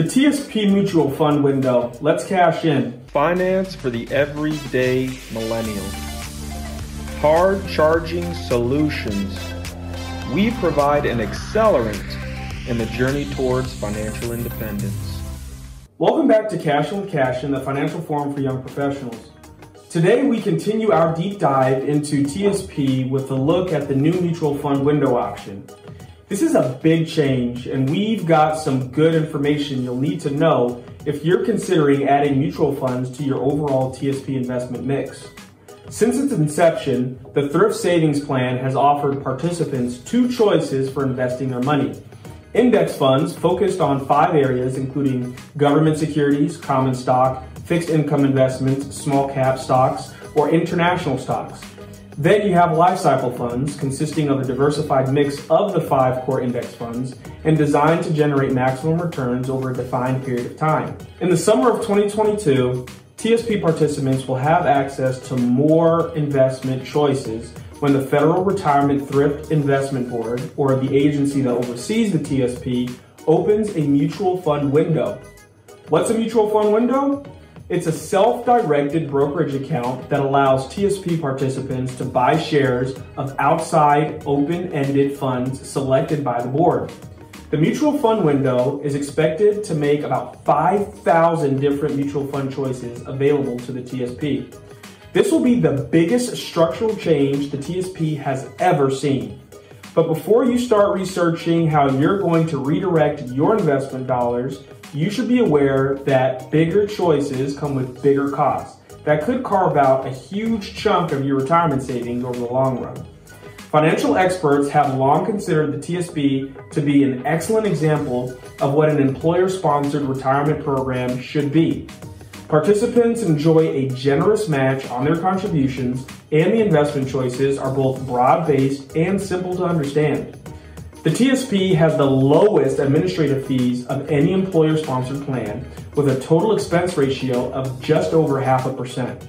The TSP Mutual Fund window. Let's cash in. Finance for the everyday millennial. Hard charging solutions. We provide an accelerant in the journey towards financial independence. Welcome back to Cash In with Cassian, the financial forum for young professionals. Today we continue our deep dive into TSP with a look at the new mutual fund window option. This is a big change, and we've got some good information you'll need to know if you're considering adding mutual funds to your overall TSP investment mix. Since its inception, the Thrift Savings Plan has offered participants two choices for investing their money. Index funds focused on five areas, including government securities, common stock, fixed income investments, small cap stocks, or international stocks. Then you have life cycle funds consisting of a diversified mix of the five core index funds and designed to generate maximum returns over a defined period of time. In the summer of 2022, TSP participants will have access to more investment choices when the Federal Retirement Thrift Investment Board, or the agency that oversees the TSP, opens a mutual fund window. What's a mutual fund window? It's a self-directed brokerage account that allows TSP participants to buy shares of outside open-ended funds selected by the board. The mutual fund window is expected to make about 5,000 different mutual fund choices available to the TSP. This will be the biggest structural change the TSP has ever seen. But before you start researching how you're going to redirect your investment dollars, you should be aware that bigger choices come with bigger costs that could carve out a huge chunk of your retirement savings over the long run. Financial experts have long considered the TSP to be an excellent example of what an employer sponsored retirement program should be. Participants enjoy a generous match on their contributions, and the investment choices are both broad based and simple to understand. The TSP has the lowest administrative fees of any employer sponsored plan with a total expense ratio of just over half a percent.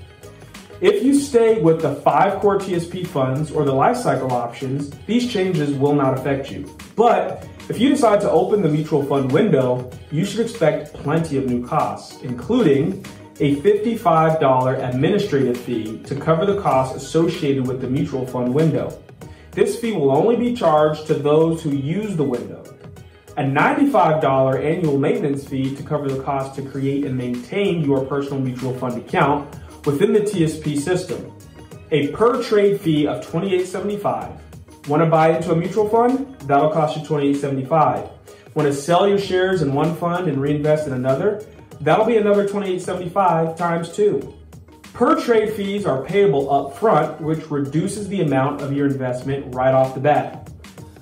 If you stay with the five core TSP funds or the life cycle options, these changes will not affect you. But if you decide to open the mutual fund window, you should expect plenty of new costs, including a $55 administrative fee to cover the costs associated with the mutual fund window. This fee will only be charged to those who use the window. A $95 annual maintenance fee to cover the cost to create and maintain your personal mutual fund account within the TSP system. A per trade fee of $28.75. Want to buy into a mutual fund? That'll cost you $28.75. Want to sell your shares in one fund and reinvest in another? That'll be another $28.75 times two. Per trade fees are payable up front, which reduces the amount of your investment right off the bat.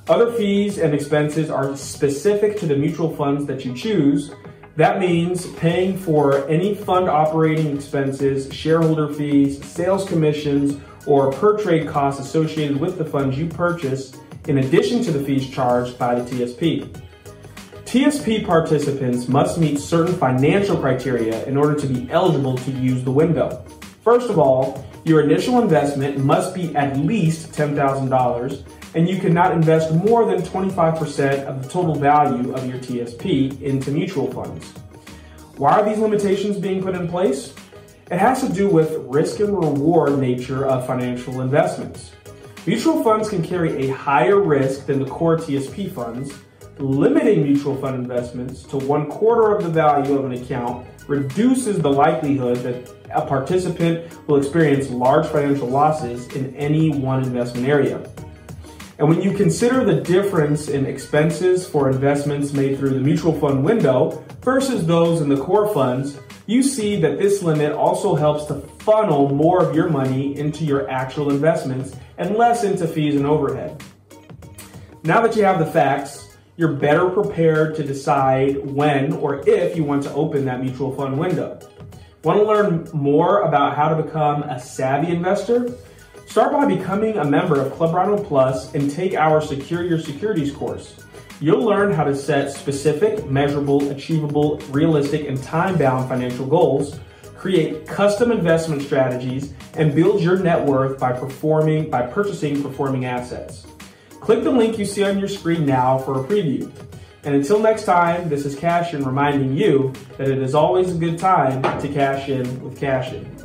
Other fees and expenses are specific to the mutual funds that you choose. That means paying for any fund operating expenses, shareholder fees, sales commissions, or per trade costs associated with the funds you purchase, in addition to the fees charged by the TSP. TSP participants must meet certain financial criteria in order to be eligible to use the window. First of all, your initial investment must be at least $10,000 and you cannot invest more than 25% of the total value of your TSP into mutual funds. Why are these limitations being put in place? It has to do with risk and reward nature of financial investments. Mutual funds can carry a higher risk than the core TSP funds, limiting mutual fund investments to one quarter of the value of an account reduces the likelihood that a participant will experience large financial losses in any one investment area. And when you consider the difference in expenses for investments made through the mutual fund window versus those in the core funds, you see that this limit also helps to funnel more of your money into your actual investments and less into fees and overhead. Now that you have the facts, you're better prepared to decide when or if you want to open that mutual fund window. Want to learn more about how to become a savvy investor? Start by becoming a member of Club RINO Plus and take our Secure Your Securities course. You'll learn how to set specific, measurable, achievable, realistic, and time bound financial goals, create custom investment strategies, and build your net worth by performing by purchasing performing assets. Click the link you see on your screen now for a preview. And until next time, this is Cassian reminding you that it is always a good time to cash in with Cassian.